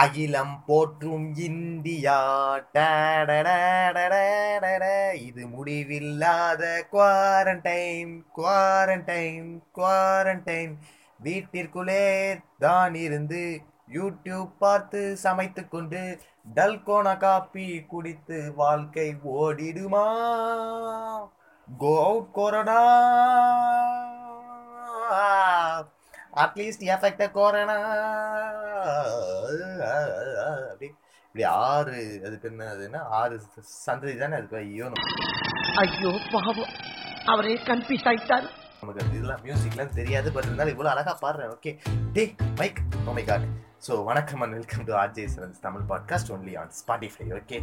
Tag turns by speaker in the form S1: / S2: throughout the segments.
S1: அகிலம் போற்றும் இந்தியா. இது முடிவில்லாத குவாரண்டைன் குவாரண்டைன் குவாரண்டைன். வீட்டிற்குள்ளே தான் இருந்து யூடியூப் பார்த்து சமைத்து கொண்டு டல்கோனா காப்பி குடித்து வாழ்க்கை ஓடிடுமா? Go out corona. At least effect corona அப்படி இப்படி ஆறு அதுக்கு என்ன அதுன்னா ஆறு சந்ததி தானே அதுக்கு? ஐயோ
S2: ஐயோ பாவம். அவரே கன்ஃபியூஸ் ஆயிட்டார்.
S1: நமக்கு அது இதெல்லாம் மியூசிக்லாம் தெரியாது பட் இருந்தாலும் இவ்வளோ அழகாக பாடுறேன் ஓகே டே mic oh my god so வணக்கம் and welcome to RJ Saran's Tamil podcast only on Spotify okay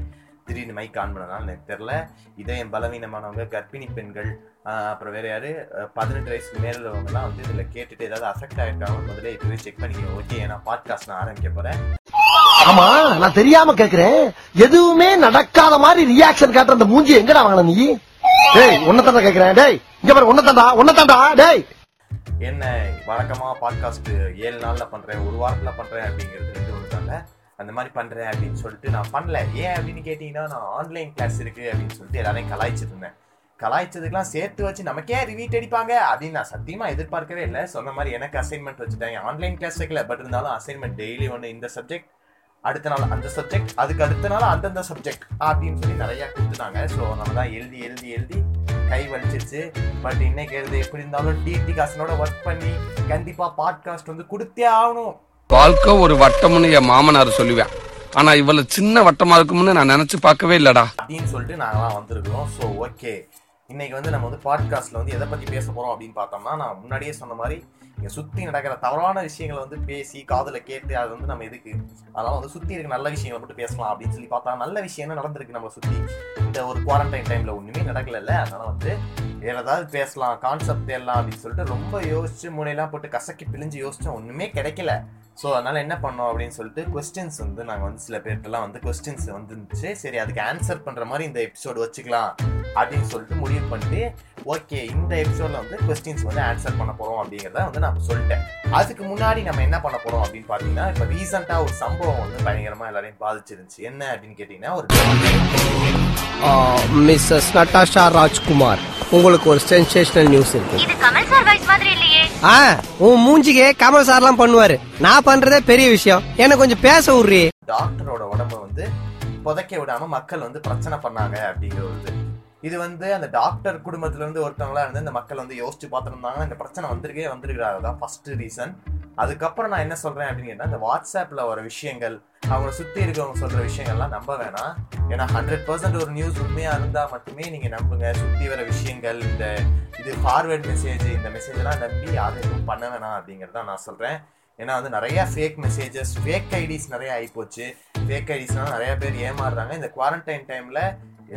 S1: திடீர்னு மைக் ஆன் பண்ணனால எனக்கு தெரில இதயம் பலவீனமானவங்க கர்ப்பிணி பெண்கள் அப்புறம் வேற யாரு? பதினெட்டு வயசுக்கு மேல உள்ளவங்கலாம் வந்து இதில் கேட்டுட்டு ஏதாவது அஃபெக்ட் ஆயிருக்காங்க முதல்ல இப்போவே செக் பண்ணிக்கணும் ஓகே நான் பாட்காஸ்ட் நான் ஆரம்பிக்க போகிறேன்
S3: ஆமா நான் தெரியாம கேக்குறேன். எதுவுமே நடக்காத மாதிரி ரியாக்ஷன் காட்டுற அந்த மூஞ்சி எங்கடா வாங்கின நீ? டேய் உன்னதாண்டா கேக்குறேன். டேய் இங்க பாரு உன்னதாண்டா உன்னதாண்டா டேய்.
S1: என்ன வழக்கமாக பாட்காஸ்ட் ஏழு நாளில் பண்ணுறேன் ஒரு வாரத்தில் பண்ணுறேன் அப்படிங்கிறது ரெண்டு ஒரு அந்த மாதிரி பண்ணுறேன் அப்படின்னு சொல்லிட்டு நான் பண்ணல. ஏன் அப்படின்னு கேட்டிங்கன்னா நான் ஆன்லைன் கிளாஸ் இருக்குது அப்படின்னு சொல்லிட்டு எல்லாரையும் கலாய்ச்சிட்டு இருந்தேன். கலாய்ச்சதுக்கெல்லாம் சேர்த்து வச்சு நமக்கே ரிவீட் அடிப்பாங்க அப்படின்னு நான் சத்தியமாக எதிர்பார்க்கவே இல்லை. சொன்ன மாதிரி எனக்கு அசைன்மெண்ட் வச்சுட்டாங்க ஆன்லைன் கிளாஸ் வைக்கல. பட் இருந்தாலும் அசைன்மெண்ட் டெய்லி ஒன்று இந்த சப்ஜெக்ட் அடுத்த நாள் அந்த சப்ஜெக்ட் அதுக்கு அடுத்த நாள் அந்தந்த சப்ஜெக்ட் அப்படின்னு சொல்லி நிறையா கொடுத்துட்டாங்க. ஸோ நம்ம தான் எழுதி எழுதி எழுதி கை வலிச்சிருச்சு. பட் இன்னைக்கு எழுது எப்படி இருந்தாலும் டிடி காசனோட ஒர்க் பண்ணி கண்டிப்பாக பாட்காஸ்ட் வந்து கொடுத்தே ஆகணும்.
S4: வாழ்க்கை ஒரு வட்டம்னு என் மாமனார் சொல்லுவேன். ஆனா இவ்வளவு சின்ன வட்டமா இருக்கும்னு நான் நினைச்சு பார்க்கவே இல்லடா.
S1: அப்படின்னு சொல்லிட்டு நாங்களாம் வந்திருக்கிறோம். ஸோ ஓகே இன்னைக்கு வந்து நம்ம வந்து பாட்காஸ்ட்ல வந்து எதை பத்தி பேச போறோம் அப்படின்னு பார்த்தோம்னா நான் முன்னாடியே சொன்ன மாதிரி இங்கே சுற்றி நடக்கிற தவறான விஷயங்களை வந்து பேசி காதில் கேட்டு அது வந்து நம்ம எதுக்கு? அதனால வந்து சுற்றி இருக்க நல்ல விஷயங்களை மட்டும் பேசலாம் அப்படின்னு சொல்லி பார்த்தா நல்ல விஷயம் என்ன நடந்திருக்கு நம்ம சுற்றி இந்த ஒரு குவாரண்டைன் டைமில் ஒன்றுமே நடக்கல அதனால வந்து வேற ஏதாவது பேசலாம் கான்செப்ட் தேடலாம் அப்படின்னு சொல்லிட்டு ரொம்ப யோசிச்சு மூளையெல்லாம் போட்டு கசக்கி பிழிஞ்சு யோசிச்சோம் ஒன்றுமே கிடைக்கல. ஸோ அதனால் என்ன பண்ணோம் அப்படின்னு சொல்லிட்டு கொஸ்டின்ஸ் வந்து நாங்கள் வந்து சில பேர்கிட்டலாம் வந்து கொஸ்டின்ஸ் வந்துருந்துச்சு. சரி அதுக்கு ஆன்சர் பண்ணுற மாதிரி இந்த எபிசோடு வச்சுக்கலாம் அப்படின்னு சொல்லிட்டு முடிவு பண்ணிட்டு ஓகே இந்த எபிசோடில் வந்து கொஸ்டின்ஸ் வந்து ஆன்சர் பண்ண போகிறோம் அப்படிங்கிறத வந்து நான் சொல்லிட்டேன். அதுக்கு முன்னாடி நம்ம என்ன பண்ண போகிறோம் அப்படின்னு பார்த்தீங்கன்னா இப்போ ரீசெண்டாக ஒரு சம்பவம் வந்து பயங்கரமாக எல்லாரையும் பாதிச்சிருந்துச்சு. என்ன அப்படின்னு கேட்டிங்கன்னா ஒரு
S5: மிஸ்ஸஸ் நட்டாஷா ராஜ்குமார் உங்களுக்கு ஒரு சென்சேஷனல் நியூஸ் இருக்கு.
S6: இது கமல் சார் வாய்ஸ் மாதிரி இல்லையே.
S5: ஆ உன் மூஞ்சிக்கு கமல் சார்லாம் பண்ணுவாரு. நான் பண்றதே பெரிய விஷயம். என்ன கொஞ்சம் பேச விட்றி.
S1: டாக்டரோட உடம்ப வந்து புதைக்க விடாம மக்கள் வந்து பிரச்சனை பண்ணாங்க அப்படிங்கிற ஒரு இது வந்து அந்த டாக்டர் குடும்பத்துல இருந்து ஒருத்தவங்களா இருந்து இந்த மக்கள் வந்து யோசிச்சு பார்த்துருந்தாங்கன்னா இந்த பிரச்சனை வந்திருக்கே வந்திருக்கிறாரு. தான் ஃபர்ஸ்ட் ரீசன் அதுக்கப்புறம் நான் என்ன சொல்றேன் அப்படின்னு கேட்டால் இந்த வாட்ஸ்அப்ல வர விஷயங்கள் அவங்களை சுத்தி இருக்கவங்க சொல்ற விஷயங்கள்லாம் நம்ப வேணாம். ஏன்னா ஹண்ட்ரட் பர்சன்ட் ஒரு நியூஸ் உண்மையா இருந்தா மட்டுமே நீங்க நம்புங்க. சுத்தி வர விஷயங்கள் இந்த இது ஃபார்வேர்ட் மெசேஜ் இந்த மெசேஜ் எல்லாம் நம்பி யாரும் எதுவும் பண்ண வேணாம் அப்படிங்கறத நான் சொல்றேன். ஏன்னா வந்து நிறைய ஃபேக் மெசேஜஸ் ஃபேக் ஐடிஸ் நிறைய ஆகிப்போச்சு ஃபேக் ஐடிஸ்லாம் நிறைய பேர் ஏமாறுறாங்க. இந்த குவாரண்டைன் டைமில்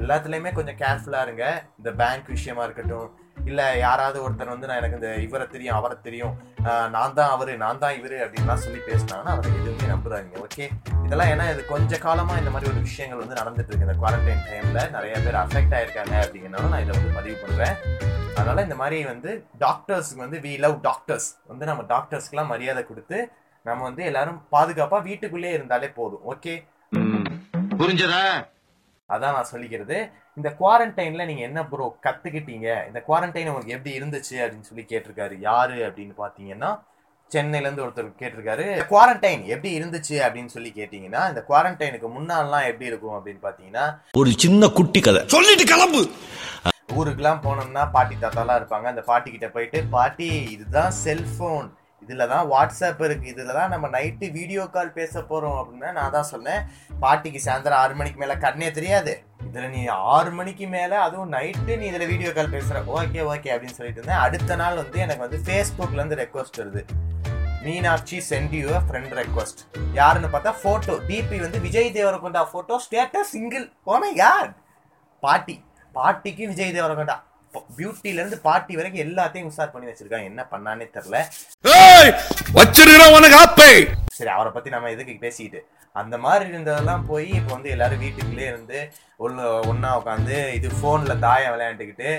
S1: எல்லாத்துலேயுமே கொஞ்சம் கேர்ஃபுல்லாக இருங்க. இந்த பேங்க் விஷயமா இருக்கட்டும் இல்லை யாராவது ஒருத்தர் வந்து நான் எனக்கு இந்த இவரை தெரியும் அவரை தெரியும். நான் தான் அவர் நான் தான் இவர் அப்படின்லாம் சொல்லி பேசினாங்கன்னா அவரை எதுவுமே நம்புறாங்க ஓகே இதெல்லாம் ஏன்னா இது கொஞ்ச காலமாக இந்த மாதிரி ஒரு விஷயங்கள் வந்து நடந்துட்டு இருக்கு. இந்த குவாரண்டைன் டைமில் நிறைய பேர் அஃபெக்ட் ஆயிருக்காங்க அப்படிங்கிறனால நான் இதை வந்து பதிவு பண்றேன். அதனால இந்த மாதிரி வந்து டாக்டர்ஸ்க்கு வந்து வி லவ் டாக்டர்ஸ் வந்து நம்ம டாக்டர்ஸ்க்குலாம் மரியாதை கொடுத்து நம்ம வந்து எல்லாரும் பாதுகாப்பா வீட்டுக்குள்ளே இருந்தாலே போதும். ஓகே
S7: புரிஞ்சதா?
S1: அதான் நான் சொல்லிக்கிறது. இந்த குவாரண்டைன்ல நீங்க என்ன ப்ரோ கத்துக்கிட்டீங்க? இந்த குவாரண்டைன் உங்களுக்கு எப்படி இருந்துச்சு அப்படின்னு சொல்லி கேட்டிருக்காரு. யாரு அப்படின்னு பாத்தீங்கன்னா சென்னையில இருந்து ஒருத்தர் கேட்டிருக்காரு. குவாரண்டைன் எப்படி இருந்துச்சு அப்படின்னு சொல்லி கேட்டீங்கன்னா இந்த குவாரண்டைனுக்கு முன்னாலாம் எப்படி இருக்கும் அப்படின்னு பாத்தீங்கன்னா
S7: ஒரு சின்ன குட்டி கதை. சொல்லிட்டு கிளம்பு.
S1: ஊருக்குலாம் போனோம்னா பாட்டி தாத்தாலாம் இருப்பாங்க. அந்த பாட்டி கிட்ட போயிட்டு பாட்டி இதுதான் செல்போன் இதில் தான் வாட்ஸ்அப் இருக்குது இதில் தான் நம்ம நைட்டு வீடியோ கால் பேச போகிறோம் அப்படின்னா நான் தான் சொன்னேன். பாட்டிக்கு சாயந்தரம் ஆறு மணிக்கு மேலே கண்ணே தெரியாது. இதில் நீ ஆறு மணிக்கு மேலே அதுவும் நைட்டு நீ இதில் வீடியோ கால் பேசுகிற ஓகே ஓகே அப்படின்னு சொல்லிட்டு இருந்தேன். அடுத்த நாள் வந்து எனக்கு வந்து ஃபேஸ்புக்லேருந்து ரெக்வஸ்ட் வருது. Meenakshi sent you friend request யாருன்னு பார்த்தா ஃபோட்டோ டிபி வந்து Vijay Deverakonda photo status single ஓமே யார் பாட்டி. பாட்டிக்கு விஜய் தேவரகொண்டா பியூட்டில இருந்து பாட்டி வரைக்கும் எல்லாத்தையும் உசார் பண்ணி வச்சிருக்காங்க. என்ன பண்ணானே தெரியல. சரி அவரை பத்தி நம்ம எதுக்கு பேசிக்கிட்டு அந்த மாதிரி இருந்ததெல்லாம் போய் இப்போ வந்து எல்லாரும் வீட்டுக்குள்ளே இருந்து உள்ள ஒன்றா உட்காந்து இது ஃபோனில் தாயம் விளையாண்டுக்கிட்டு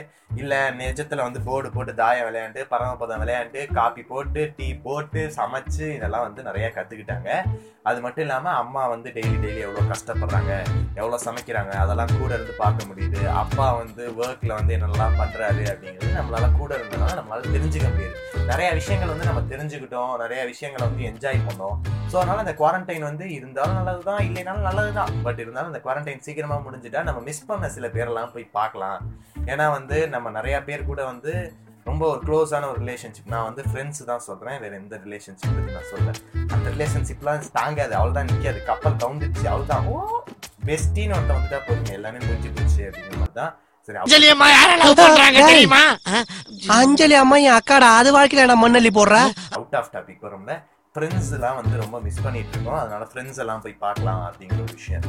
S1: இல்லை நிஜத்தில் வந்து போர்டு போட்டு தாயம் விளையாண்டு பரமபதம் விளையாண்டு காப்பி போட்டு டீ போட்டு சமைச்சு இதெல்லாம் வந்து நிறையா கற்றுக்கிட்டாங்க அது மட்டும் இல்லாமல் அம்மா வந்து டெய்லி டெய்லி எவ்வளோ கஷ்டப்படுறாங்க எவ்வளோ சமைக்கிறாங்க அதெல்லாம் கூட இருந்து பார்க்க முடியுது. அப்பா வந்து ஒர்க்கில் வந்து என்னெல்லாம் பண்றாரு அப்படிங்கிறது நம்மளால் கூட இருந்ததுனால நம்மளால் தெரிஞ்சுக்க முடியுது. நிறையா விஷயங்கள் வந்து நம்ம தெரிஞ்சுக்கிட்டோம் நிறையா விஷயங்களை வந்து என்ஜாய் பண்ணோம். ஸோ அதனால் அந்த குவாரண்டைன் வந்து இருந்தாலும் நல்லது தான் இல்லைனாலும் நல்லதுதான். பட் இருந்தாலும் அந்த குவாரண்டைன் சீக்கிரமாக முடிஞ்சு முடிஞ்சுட்டா நம்ம மிஸ் பண்ண சில பேரெல்லாம் போய் பார்க்கலாம். ஏன்னா வந்து நம்ம நிறைய பேர் கூட வந்து ரொம்ப ஒரு க்ளோஸான ஒரு ரிலேஷன்ஷிப் நான் வந்து ஃப்ரெண்ட்ஸ் தான் சொல்றேன். வேற எந்த ரிலேஷன்ஷிப் பத்தி நான் சொல்றேன் அந்த ரிலேஷன்ஷிப்லாம் தாங்காது. அவ்வளவுதான் நிக்காது. கப்பல் கவுந்துச்சு அவ்வளவுதான் ஓ பெஸ்டின்னு ஒருத்தன் வந்துட்டா போதுங்க எல்லாமே முடிஞ்சு போச்சு அப்படிங்கிற மாதிரி தான்.
S6: அஞ்சலி அம்மா யார லவ் பண்றாங்க
S5: டேய்.
S6: தெரியுமா?
S5: அஞ்சலி அம்மா என் அக்காடா அது வாழ்க்கையில நான் மண்ணள்ளி போடுற?
S1: அவுட் ஆஃப் டாபிக் வரும்ல. ஃப்ரெண்ட்ஸ் எல்லாம் வந்து ரொம்ப மிஸ் பண்ணிட்டு இருக்கோம். அதனால ஃப்ரெண்ட்ஸ் எல்லாம் போய் பார்க்கலாம் அப்படிங்கிற ஒரு விஷயம்.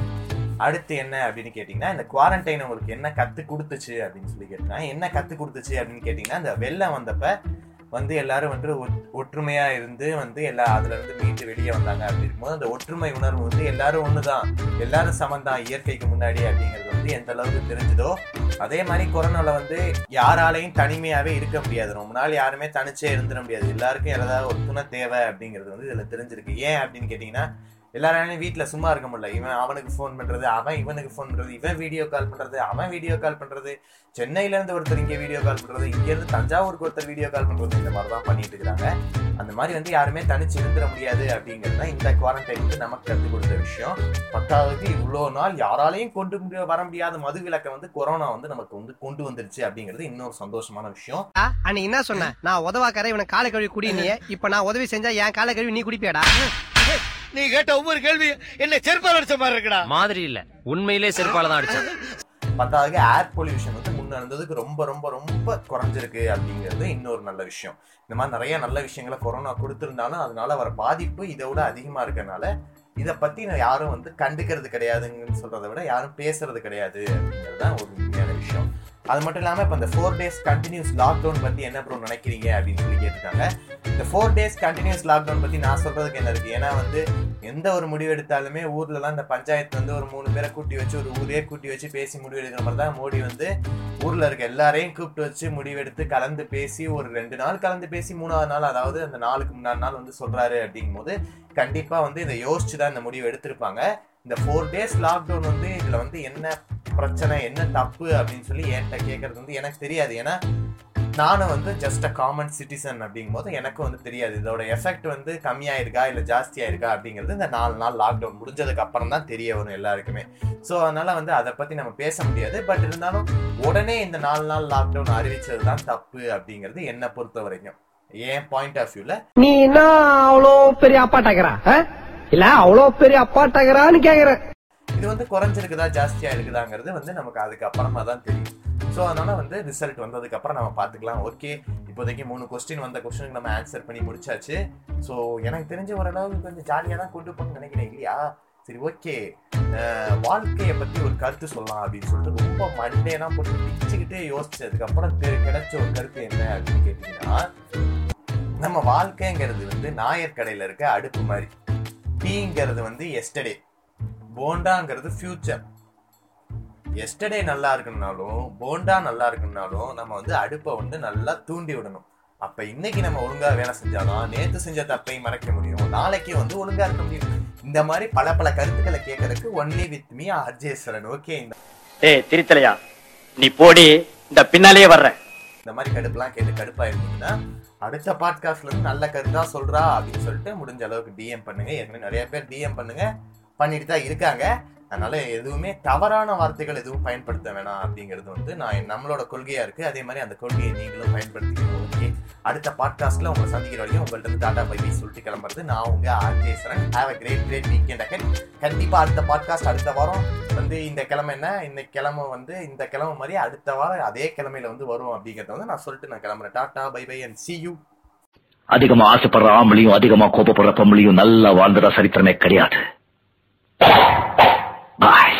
S1: அடுத்து என்ன அப்படின்னு கேட்டிங்கன்னா இந்த குவாரண்டைன் உங்களுக்கு என்ன கத்து கொடுத்துச்சு அப்படின்னு சொல்லி கேட்டேன் என்ன கத்து கொடுத்துச்சு அப்படின்னு கேட்டிங்கன்னா இந்த வெள்ளம் வந்தப்ப வந்து எல்லாரும் வந்து ஒத்- ஒற்றுமையா இருந்து வந்து எல்லா அதுல இருந்து மீண்டு வெளியே வந்தாங்க அப்படி இருக்கும்போது அந்த ஒற்றுமை உணர்வு வந்து எல்லாரும் ஒண்ணுதான். எல்லாரும் சமந்தான் இயற்கைக்கு முன்னாடி அப்படிங்கிறது வந்து எந்த அளவுக்கு தெரிஞ்சதோ. அதே மாதிரி கொரோனால வந்து யாராலையும் தனிமையாவே இருக்க முடியாது. ரொம்ப நாள் யாருமே தனிச்சே இருந்துட முடியாது. எல்லாருக்கும் ஏதாவது ஒரு துணை தேவை அப்படிங்கிறது வந்து இதுல தெரிஞ்சிருக்கு. ஏன் அப்படின்னு கேட்டீங்கன்னா எல்லாராலையும் வீட்டில் சும்மா இருக்க முடியல. இவன் அவனுக்கு ஃபோன் பண்ணுறது அவன் இவனுக்கு ஃபோன் பண்ணுறது இவன் வீடியோ கால் பண்ணுறது அவன் வீடியோ கால் பண்ணுறது சென்னையிலேருந்து ஒருத்தர் இங்கே வீடியோ கால் பண்ணுறது இங்கேருந்து தஞ்சாவூருக்கு ஒருத்தர் வீடியோ கால் பண்ணுறது இந்த மாதிரி தான் பண்ணிட்டு இருக்கிறாங்க அந்த மாதிரி வந்து யாருமே தனிச்சு இருந்துட முடியாது அப்படிங்கிறது தான் இந்த குவாரண்டைன் வந்து நமக்கு கற்றுக் கொடுத்த விஷயம். பத்தாவது இவ்வளோ நாள் யாராலையும் கொண்டு முடிய- வர முடியாத மது விலக்கை வந்து கொரோனா வந்து நமக்கு வந்து கொண்டு வந்துருச்சு அப்படிங்கிறது இன்னொரு சந்தோஷமான விஷயம்.
S5: அன்னைக்கு என்ன சொன்ன? நான் உதவாக்கார இவனை காலை கழுவி குடி நீ இப்போ நான் உதவி செஞ்சா என் காலை கழுவி நீ குடிப்பியாடா?
S6: நீ கேட்ட ஒவ்வொரு கேள்வி என்ன செருப்பால் அடிச்ச மாதிரி இருக்குடா.
S8: மாதிரி இல்ல. உண்மையிலே செருப்பால தான் அடிச்சேன்.
S1: பத்தாவது ஏர் பொல்யூஷன் வந்து முன்ன இருந்ததுக்கு ரொம்ப ரொம்ப ரொம்ப குறைஞ்சிருக்கு அப்படிங்கிறது இன்னொரு நல்ல விஷயம். இந்த மாதிரி நிறைய நல்ல விஷயங்களை கொரோனா கொடுத்திருந்தாலும் அதனால வர பாதிப்பு இதை விட அதிகமா இருக்கறனால இதை பத்தி நான் யாரும் வந்து கண்டுக்கிறது கிடையாதுங்கன்னு சொல்றதை விட யாரும் பேசுறது கிடையாது அப்படிங்கிறது தான் ஒரு உண்மையான விஷயம். அது மட்டும் இல்லாமல் இப்போ இந்த ஃபோர் டேஸ் கண்டினியூஸ் லாக்டவுன் பற்றி என்ன ப்ரோ நினைக்கிறீங்க அப்படின்னு சொல்லி கேட்டிருக்காங்க இந்த ஃபோர் டேஸ் கண்டினியூஸ் லாக்டவுன் பற்றி நான் சொல்கிறதுக்கு என்ன இருக்குது ஏன்னா வந்து எந்த ஒரு முடிவு எடுத்தாலுமே ஊர்லலாம் இந்த பஞ்சாயத்து வந்து ஒரு மூணு பேரை கூட்டி வச்சு ஒரு ஊரே கூட்டி வச்சு பேசி முடிவு எடுக்கிற மாதிரி தான் மோடி வந்து ஊரில் இருக்க எல்லாரையும் கூப்பிட்டு வச்சு முடிவெடுத்து கலந்து பேசி ஒரு ரெண்டு நாள் கலந்து பேசி மூணாவது நாள் அதாவது அந்த நாளுக்கு முன்னாடி நாள் வந்து சொல்கிறாரு அப்படிங்கும் போது கண்டிப்பாக வந்து இதை யோசிச்சு தான் இந்த முடிவு எடுத்திருப்பாங்க. இந்த ஃபோர் டேஸ் லாக்டவுன் வந்து இதில் வந்து என்ன பிரச்சனை என்ன தப்பு அப்படின்னு சொல்லி என்கிட்ட கேட்கறது வந்து எனக்கு தெரியாது. ஏன்னா நானும் வந்து ஜஸ்ட் அ காமன் சிட்டிசன் அப்படிங்கும் போது எனக்கு வந்து தெரியாது. இதோட எஃபெக்ட் வந்து கம்மியா இருக்கா ஜாஸ்தியாயிருக்கா அப்படிங்கிறது இந்த நாலு நாள் லாக்டவுன் முடிஞ்சதுக்கு அப்புறம் தான் தெரிய வரும் எல்லாருக்குமே. ஸோ அதனால வந்து அதை பத்தி நம்ம பேச முடியாது. பட் இருந்தாலும் உடனே இந்த நாலு நாள் லாக்டவுன் அறிவிச்சது தான் தப்பு அப்படிங்கிறது என்னை பொறுத்த வரைக்கும். ஏன் பாயிண்ட் ஆஃப் வியூல
S3: நீ என்ன அவ்வளோ பெரிய அப்பாட்டாக்கிறா இல்ல அவ்வளோ பெரிய அப்பாட்டாக்கிறான்னு கேக்குறேன்.
S1: இது வந்து குறைஞ்சிருக்குதா ஜாஸ்தியா இருக்குதாங்கிறது வந்து நமக்கு அதுக்கு அப்புறமா தான் தெரியும். ஸோ அதனால வந்து ரிசல்ட் வந்ததுக்கு அப்புறம் நம்ம பார்த்துக்கலாம். ஓகே இப்போதைக்கு மூணு கொஸ்டின் வந்த கொஸ்டினுக்கு நம்ம ஆன்சர் பண்ணி முடிச்சாச்சு. ஸோ எனக்கு தெரிஞ்ச ஓரளவுக்கு கொஞ்சம் ஜாலியாக தான் கொண்டு போகணும்னு நினைக்கிறேன் இல்லையா? சரி ஓகே வாழ்க்கையை பற்றி ஒரு கருத்து சொல்லலாம் அப்படின்னு சொல்லிட்டு ரொம்ப மண்டேனா போட்டு பிச்சுக்கிட்டே யோசிச்சதுக்கு அப்புறம் கிடைச்ச ஒரு கருத்து என்ன அப்படின்னு கேட்டீங்கன்னா நம்ம வாழ்க்கைங்கிறது வந்து நாயர் கடையில் இருக்க அடுப்பு மாதிரி. டீங்கிறது வந்து எஸ்டர்டே போண்டாங்கிறது ஃபியூச்சர் எஸ்டர்டே நல்லா இருக்குனாலும் போண்டா நல்லா இருக்குனாலும் நம்ம வந்து அடுப்பை வந்து நல்லா தூண்டி விடணும். அப்ப இன்னைக்கு நம்ம ஒழுங்கா வேலை செஞ்சாதான் நேத்து செஞ்ச தப்பை மறைக்க முடியும். நாளைக்கு வந்து ஒழுங்கா இருக்க முடியும். இந்த மாதிரி பல பல கருத்துக்களை கேட்கறதுக்கு only with me Arjeswaran okay இந்த
S9: ஏய் திருத்தலையா? நீ போடி இந்த பின்னாலேயே வர்றேன்.
S1: இந்த மாதிரி கடுப்புலாம் கேட்டு கடுப்பா இருந்தீங்கன்னா அடுத்த பாட்காஸ்ட்ல இருந்து நல்ல கருத்தா சொல்றா அப்படின்னு சொல்லிட்டு முடிஞ்ச அளவுக்கு டிஎம் பண்ணுங்க. ஏற்கனவே நிறைய பேர் டிஎம் பண்ணுங்க. பண்ணிட்டு தான் இருக்காங்க. அதனால எதுவுமே தவறான வார்த்தைகள் எதுவும் பயன்படுத்த வேணாம் அப்படிங்கிறது வந்து நான் நம்மளோட கொள்கையா இருக்கு. அதே மாதிரி அந்த கொள்கையை நீங்களும் பயன்படுத்திக்கணும் ஓகே அடுத்த பாட்காஸ்ட்ல உங்களை சந்திக்கிற வரையும் உங்கள்ட்ட இருந்து டாடா பை சொல்லிட்டு கிளம்புறது. நான் உங்க ஆர்ஜேஸ்வரன் have a great great weekend அகன் கண்டிப்பா அடுத்த பாட்காஸ்ட் அடுத்த வாரம் வந்து இந்த கிழமை என்ன? இந்த கிழமை வந்து இந்த கிழமை மாதிரி அடுத்த வாரம் அதே கிழமையில வந்து வரும் அப்படிங்கறத வந்து நான் சொல்லிட்டு நான் கிளம்புறேன். Tata bye bye and see you
S9: அதிகமா ஆசைப்படுற ஆம்பளையும் அதிகமா கோபப்படுற பொம்பளையும் நல்லா வாழ்ந்துற சரித்திரமே கிடையாது. பாய்